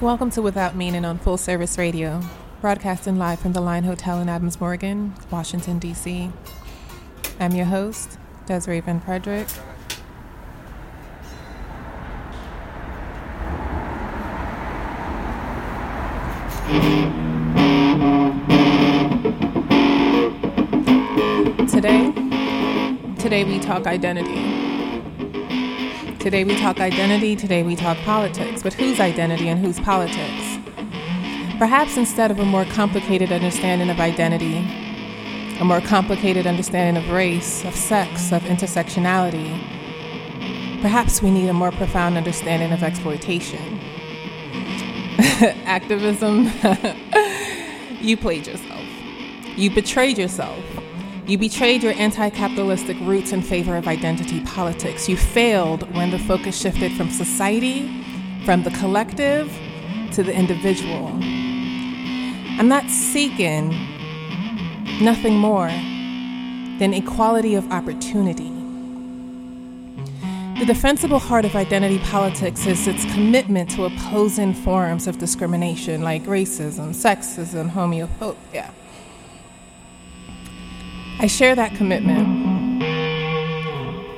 Welcome to Without Meaning on Full Service Radio, broadcasting live from the Line Hotel in Adams Morgan, Washington, D.C. I'm your host, Desiree Van Frederick. Today, today we talk identity. Today we talk identity, today we talk politics. But whose identity and whose politics? Perhaps instead of a more complicated understanding of identity, a more complicated understanding of race, of sex, of intersectionality, perhaps we need a more profound understanding of exploitation. Activism, you played yourself. You betrayed yourself. You betrayed your anti capitalistic roots in favor of identity politics. You failed when the focus shifted from society, from the collective, to the individual. I'm not seeking nothing more than equality of opportunity. The defensible heart of identity politics is its commitment to opposing forms of discrimination like racism, sexism, homophobia. I share that commitment.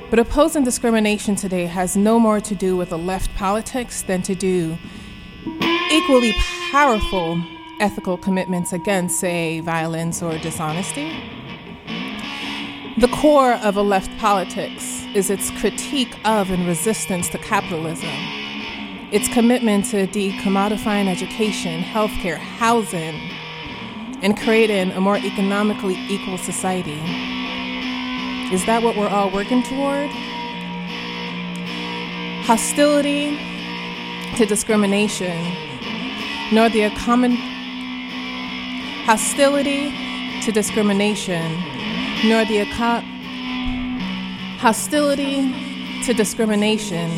But opposing discrimination today has no more to do with the left politics than to do equally powerful ethical commitments against, say, violence or dishonesty. The core of a left politics is its critique of and resistance to capitalism, its commitment to decommodifying education, healthcare, housing, and creating a more economically equal society. Is that what we're all working toward? Hostility to discrimination, nor the common hostility to discrimination, nor the aco- hostility to discrimination,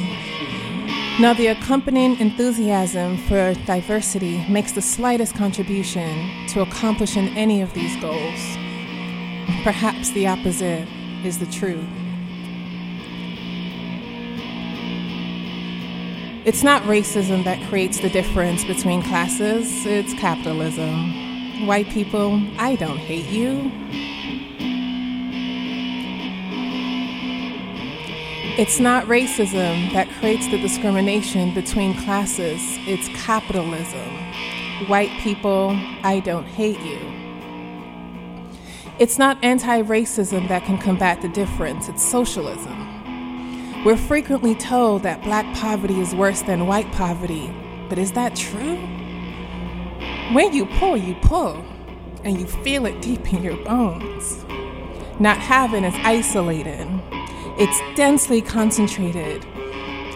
nor the accompanying enthusiasm for diversity makes the slightest contribution to accomplishing any of these goals. Perhaps the opposite is the truth. It's not racism that creates the difference between classes, it's capitalism. White people, I don't hate you. It's not racism that creates the discrimination between classes, it's capitalism. White people, I don't hate you. It's not anti racism that can combat the difference, it's socialism. We're frequently told that black poverty is worse than white poverty, but is that true? When you pull, you pull, and you feel it deep in your bones. Not having is isolated, it's densely concentrated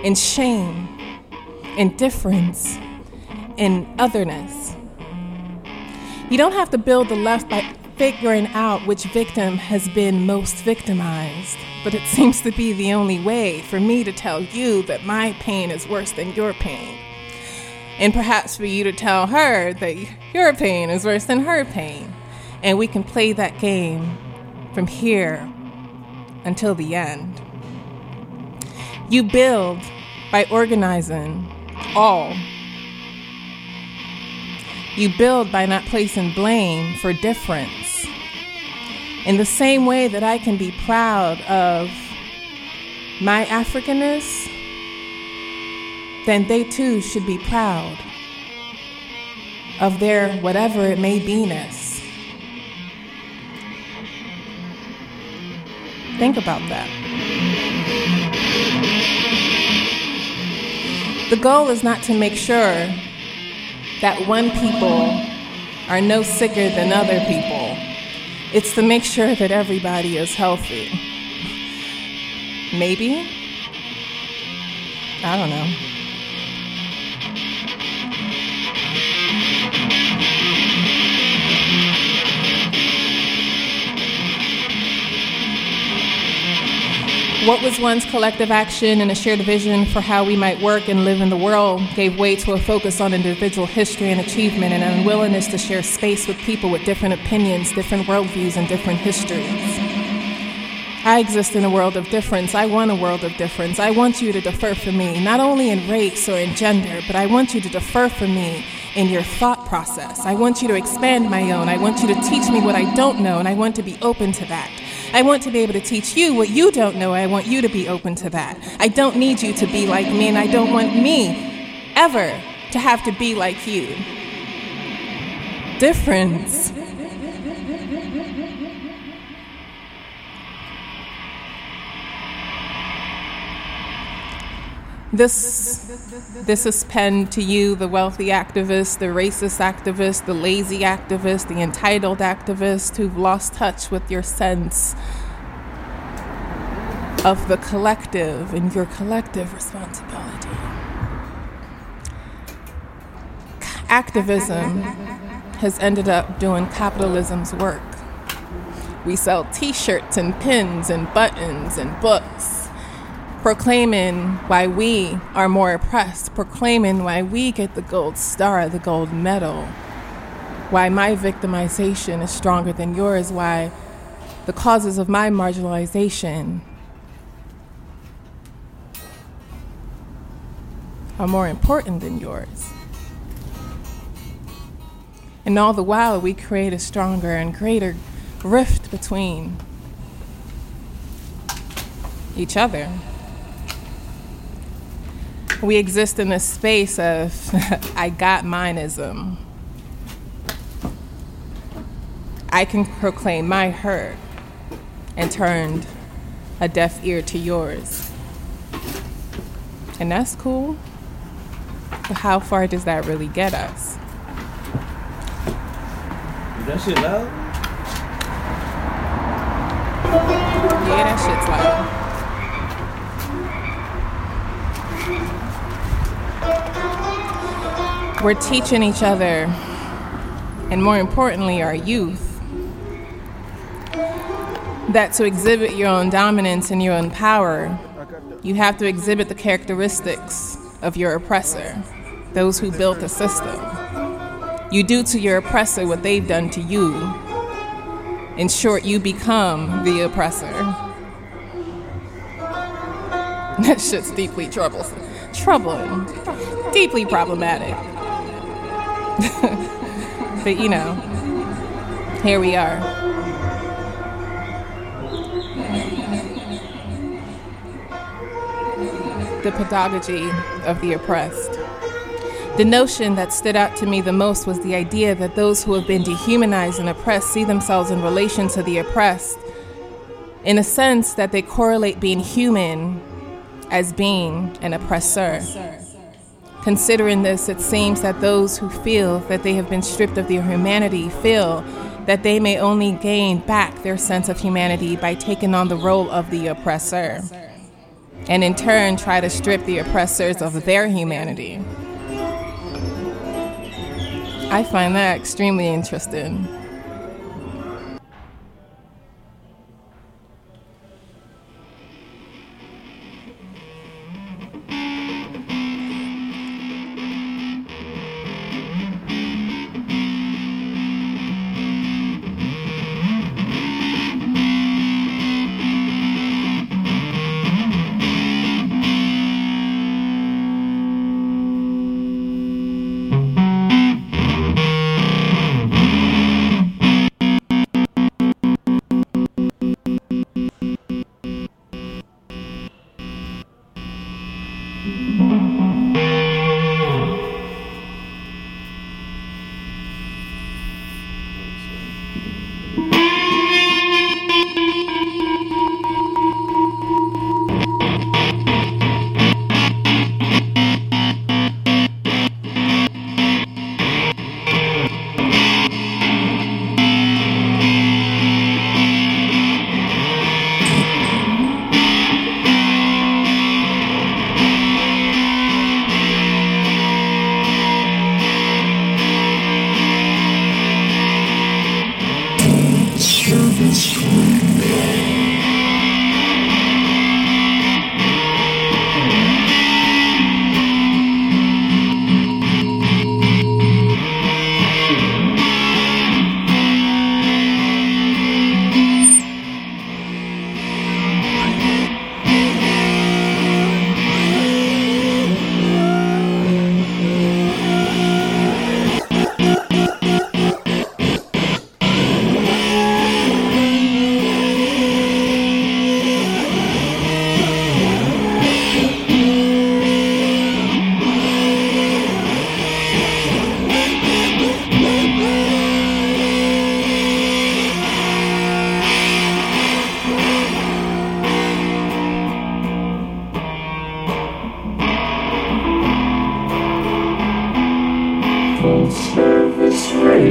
in shame, indifference, and otherness. You don't have to build the left by figuring out which victim has been most victimized, but it seems to be the only way for me to tell you that my pain is worse than your pain. And perhaps for you to tell her that your pain is worse than her pain. And we can play that game from here until the end. You build by organizing all. You build by not placing blame for difference. In the same way that I can be proud of my Africanness, then they too should be proud of their whatever it may be ness. Think about that. The goal is not to make sure that one people are no sicker than other people. It's to make sure that everybody is healthy. Maybe? I don't know. What was once collective action and a shared vision for how we might work and live in the world gave way to a focus on individual history and achievement and an unwillingness to share space with people with different opinions, different worldviews, and different histories. I exist in a world of difference. I want a world of difference. I want you to defer for me, not only in race or in gender, but I want you to defer for me in your thought process. I want you to expand my own. I want you to teach me what I don't know, and I want to be open to that. I want to be able to teach you what you don't know. I want you to be open to that. I don't need you to be like me, and I don't want me ever to have to be like you. Difference. This, this is penned to you, the wealthy activist, the racist activist, the lazy activist, the entitled activist who've lost touch with your sense of the collective and your collective responsibility. Activism has ended up doing capitalism's work. We sell t shirts and pins and buttons and books proclaiming why we are more oppressed, proclaiming why we get the gold star, the gold medal, why my victimization is stronger than yours, why the causes of my marginalization are more important than yours. And all the while, we create a stronger and greater rift between each other we exist in a space of I got mineism. I can proclaim my hurt and turned a deaf ear to yours. And that's cool. But how far does that really get us? Is that shit loud? Yeah, that shit's loud. We're teaching each other, and more importantly, our youth, that to exhibit your own dominance and your own power, you have to exhibit the characteristics of your oppressor, those who built the system. You do to your oppressor what they've done to you. In short, you become the oppressor. That shit's deeply troublesome. Troubling. Deeply problematic. but you know, here we are. The pedagogy of the oppressed. The notion that stood out to me the most was the idea that those who have been dehumanized and oppressed see themselves in relation to the oppressed, in a sense that they correlate being human as being an oppressor. Considering this, it seems that those who feel that they have been stripped of their humanity feel that they may only gain back their sense of humanity by taking on the role of the oppressor, and in turn try to strip the oppressors of their humanity. I find that extremely interesting.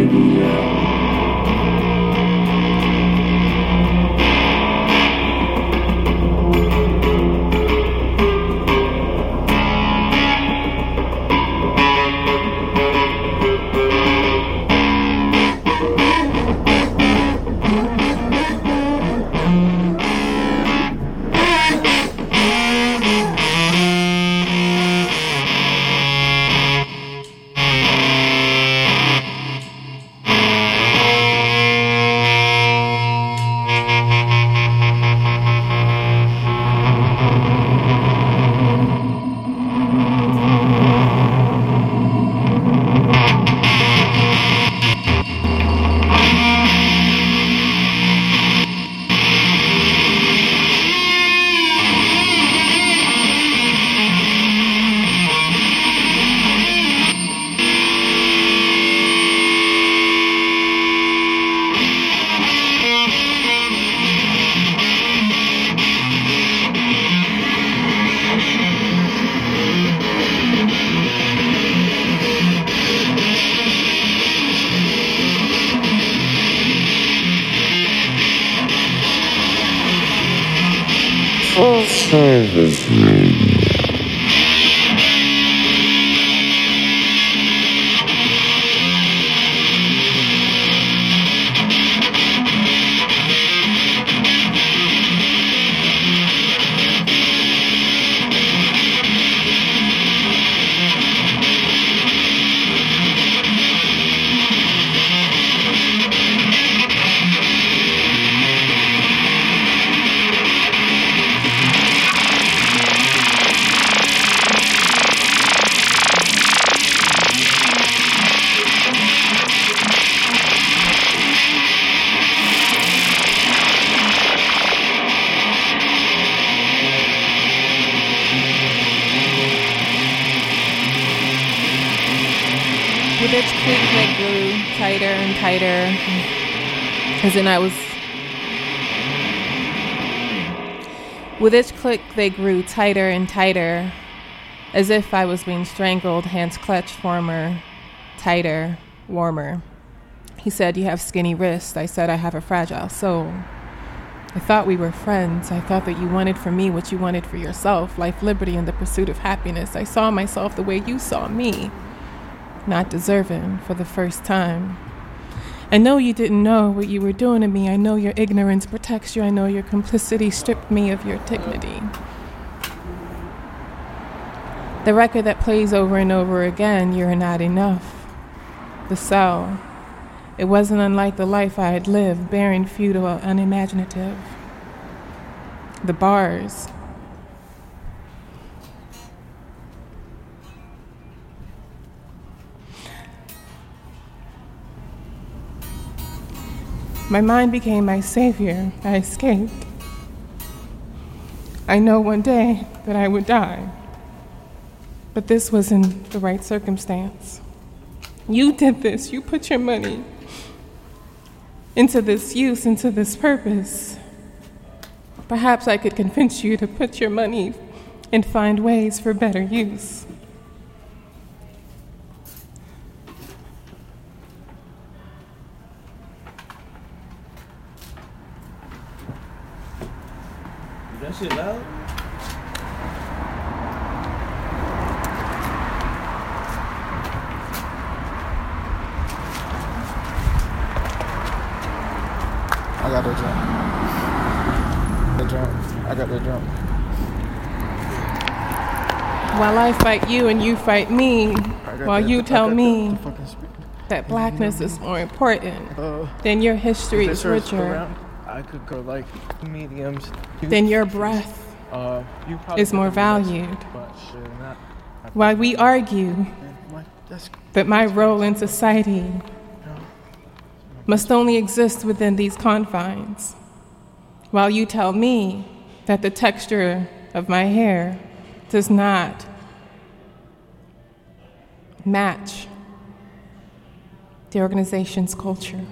alegria. As in I was. With each click, they grew tighter and tighter, as if I was being strangled, hands clutched warmer, tighter, warmer. He said, You have skinny wrists. I said, I have a fragile soul. I thought we were friends. I thought that you wanted for me what you wanted for yourself life, liberty, and the pursuit of happiness. I saw myself the way you saw me not deserving for the first time. I know you didn't know what you were doing to me. I know your ignorance protects you. I know your complicity stripped me of your dignity. The record that plays over and over again, You're Not Enough. The cell. It wasn't unlike the life I had lived, barren, futile, unimaginative. The bars. My mind became my savior. I escaped. I know one day that I would die, but this wasn't the right circumstance. You did this, you put your money into this use, into this purpose. Perhaps I could convince you to put your money and find ways for better use. That shit loud? I got the jump. The jump. I got the jump. While I fight you and you fight me, while you tell me the fucking speaker. that blackness is more important, Uh, then your history is richer. I could go like mediums. then your breath uh, you is more could've done this, valued. But shit, not. I While we argue man, my, that's that my role in society must only exist within these confines, while you tell me that the texture of my hair does not match the organization's culture.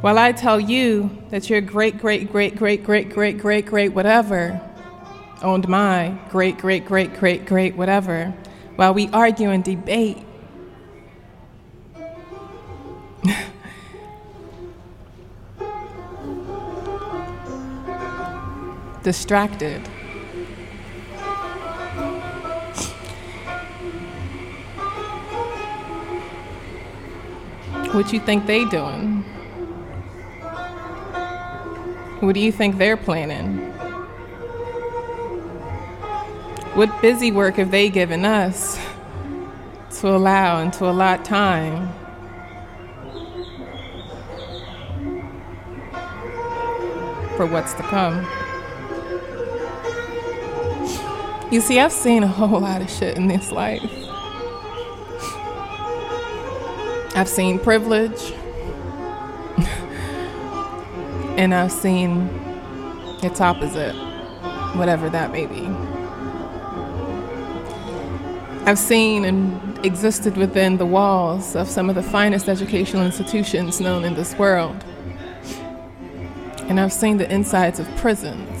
While I tell you that your great, great, great, great, great, great, great, great, whatever owned my great, great, great, great, great, whatever, while we argue and debate Distracted. What you think they doing? What do you think they're planning? What busy work have they given us to allow and to allot time? For what's to come. You see, I've seen a whole lot of shit in this life. I've seen privilege, and I've seen its opposite, whatever that may be. I've seen and existed within the walls of some of the finest educational institutions known in this world. And I've seen the insides of prisons.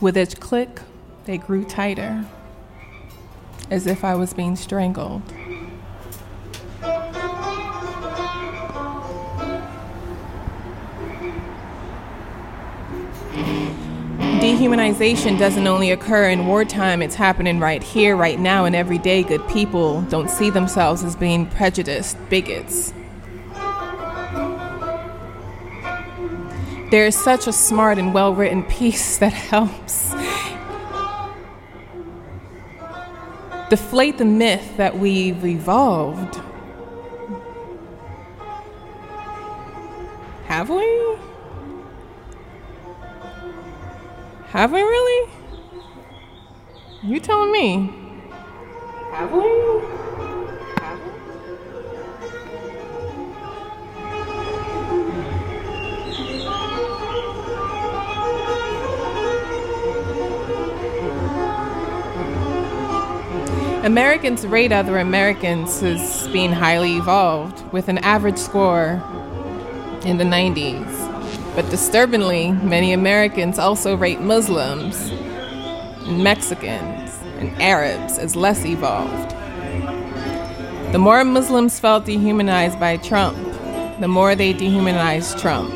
With each click, they grew tighter, as if I was being strangled. Dehumanization doesn't only occur in wartime, it's happening right here, right now, and every day good people don't see themselves as being prejudiced bigots. There is such a smart and well written piece that helps deflate the myth that we've evolved. Have we? Have we really? You telling me? Have we? Americans rate other Americans as being highly evolved, with an average score in the 90s. But disturbingly, many Americans also rate Muslims, and Mexicans, and Arabs as less evolved. The more Muslims felt dehumanized by Trump, the more they dehumanized Trump.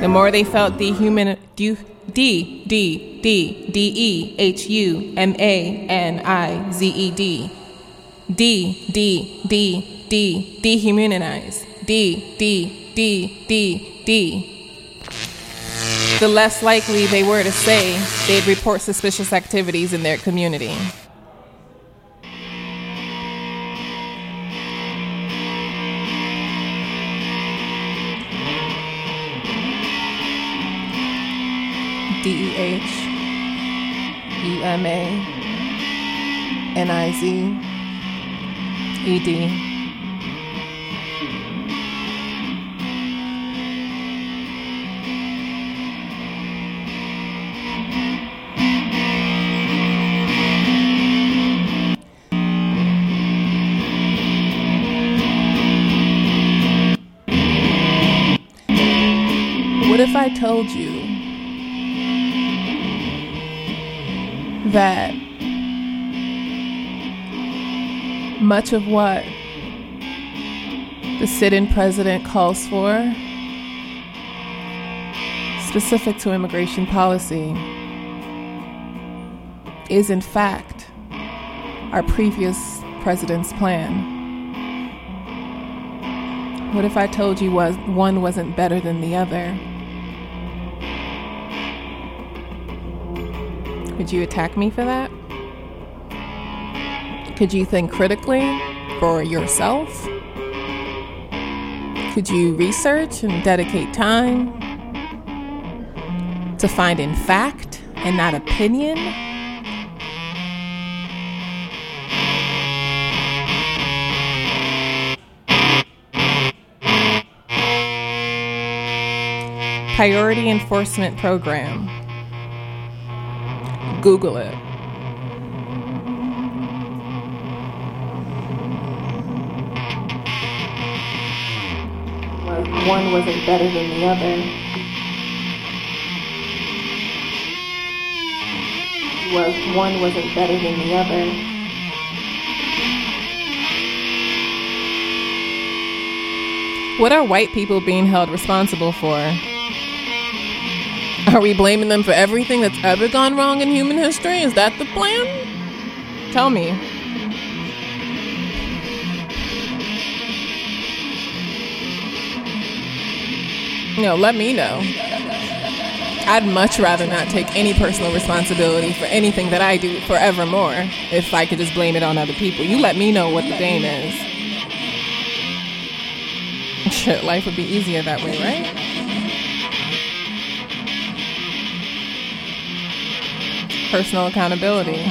The more they felt dehuman, de, D, D, D, D, E, H, U, M, A, N, I, Z, E, D. D, D, D, D, dehumanized. D, D, D, D, D. The less likely they were to say they'd report suspicious activities in their community. M A N I Z E D. What if I told you that much of what the sit in president calls for, specific to immigration policy, is in fact our previous president's plan? What if I told you was one wasn't better than the other? Could you attack me for that? Could you think critically for yourself? Could you research and dedicate time to finding fact and not opinion? Priority Enforcement Program. Google it. One wasn't better than the other. Was one wasn't better than the other. What are white people being held responsible for? Are we blaming them for everything that's ever gone wrong in human history? Is that the plan? Tell me. No, let me know. I'd much rather not take any personal responsibility for anything that I do forevermore if I could just blame it on other people. You let me know what the game is. Shit, life would be easier that way, right? Personal accountability.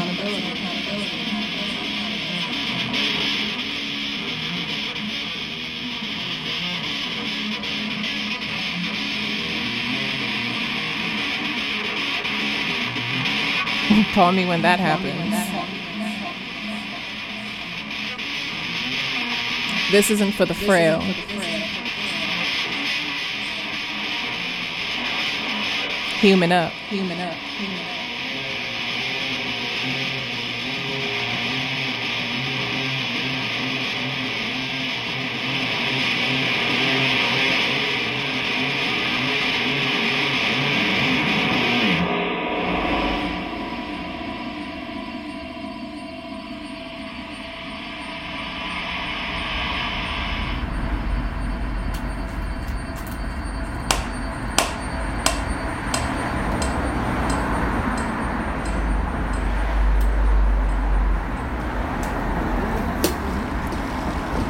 Call me when that happens. This isn't for the frail. Human up. Human up.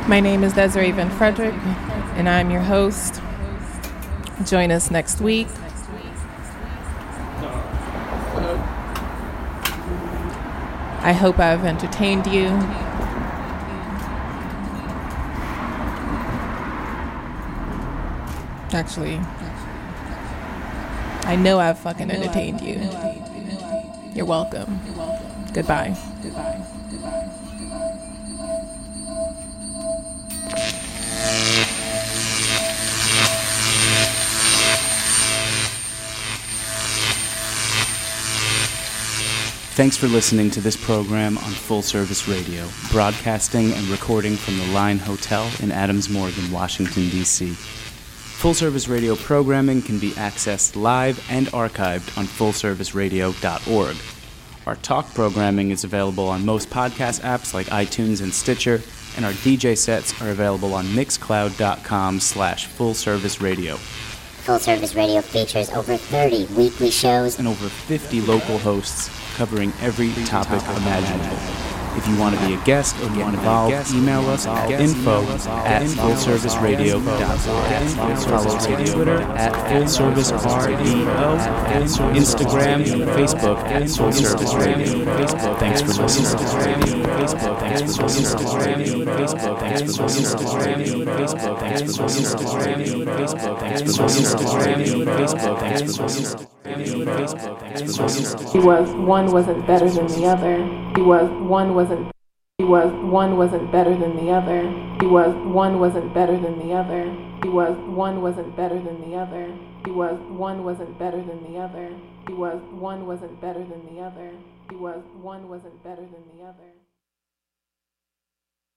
My name is Desiree Van Frederick, and I'm your host. Join us next week. I hope I've entertained you. Actually, I know I've fucking entertained you. You're welcome. Goodbye. Thanks for listening to this program on Full Service Radio, broadcasting and recording from the Line Hotel in Adams Morgan, Washington, D.C. Full Service Radio programming can be accessed live and archived on fullserviceradio.org. Our talk programming is available on most podcast apps like iTunes and Stitcher, and our DJ sets are available on mixcloud.com slash fullserviceradio. Full Service Radio features over 30 weekly shows and over 50 local hosts covering every topic imaginable. If you want to be a guest or get involved, email us at info at fullserviceradio.org. Follow us on Twitter at fullservicerdo, Instagram, Facebook at Full Service Thanks for listening. Facebook, thanks for listening. Facebook, thanks for listening. Facebook, thanks for listening. Facebook, thanks for listening. Facebook, thanks for listening. He was one wasn't better than the other. He was one wasn't he was one wasn't better than the other. He was one wasn't better than the other. He was one wasn't better than the other. He was one wasn't better than the other. He was one wasn't better than the other. He was one wasn't better than the other.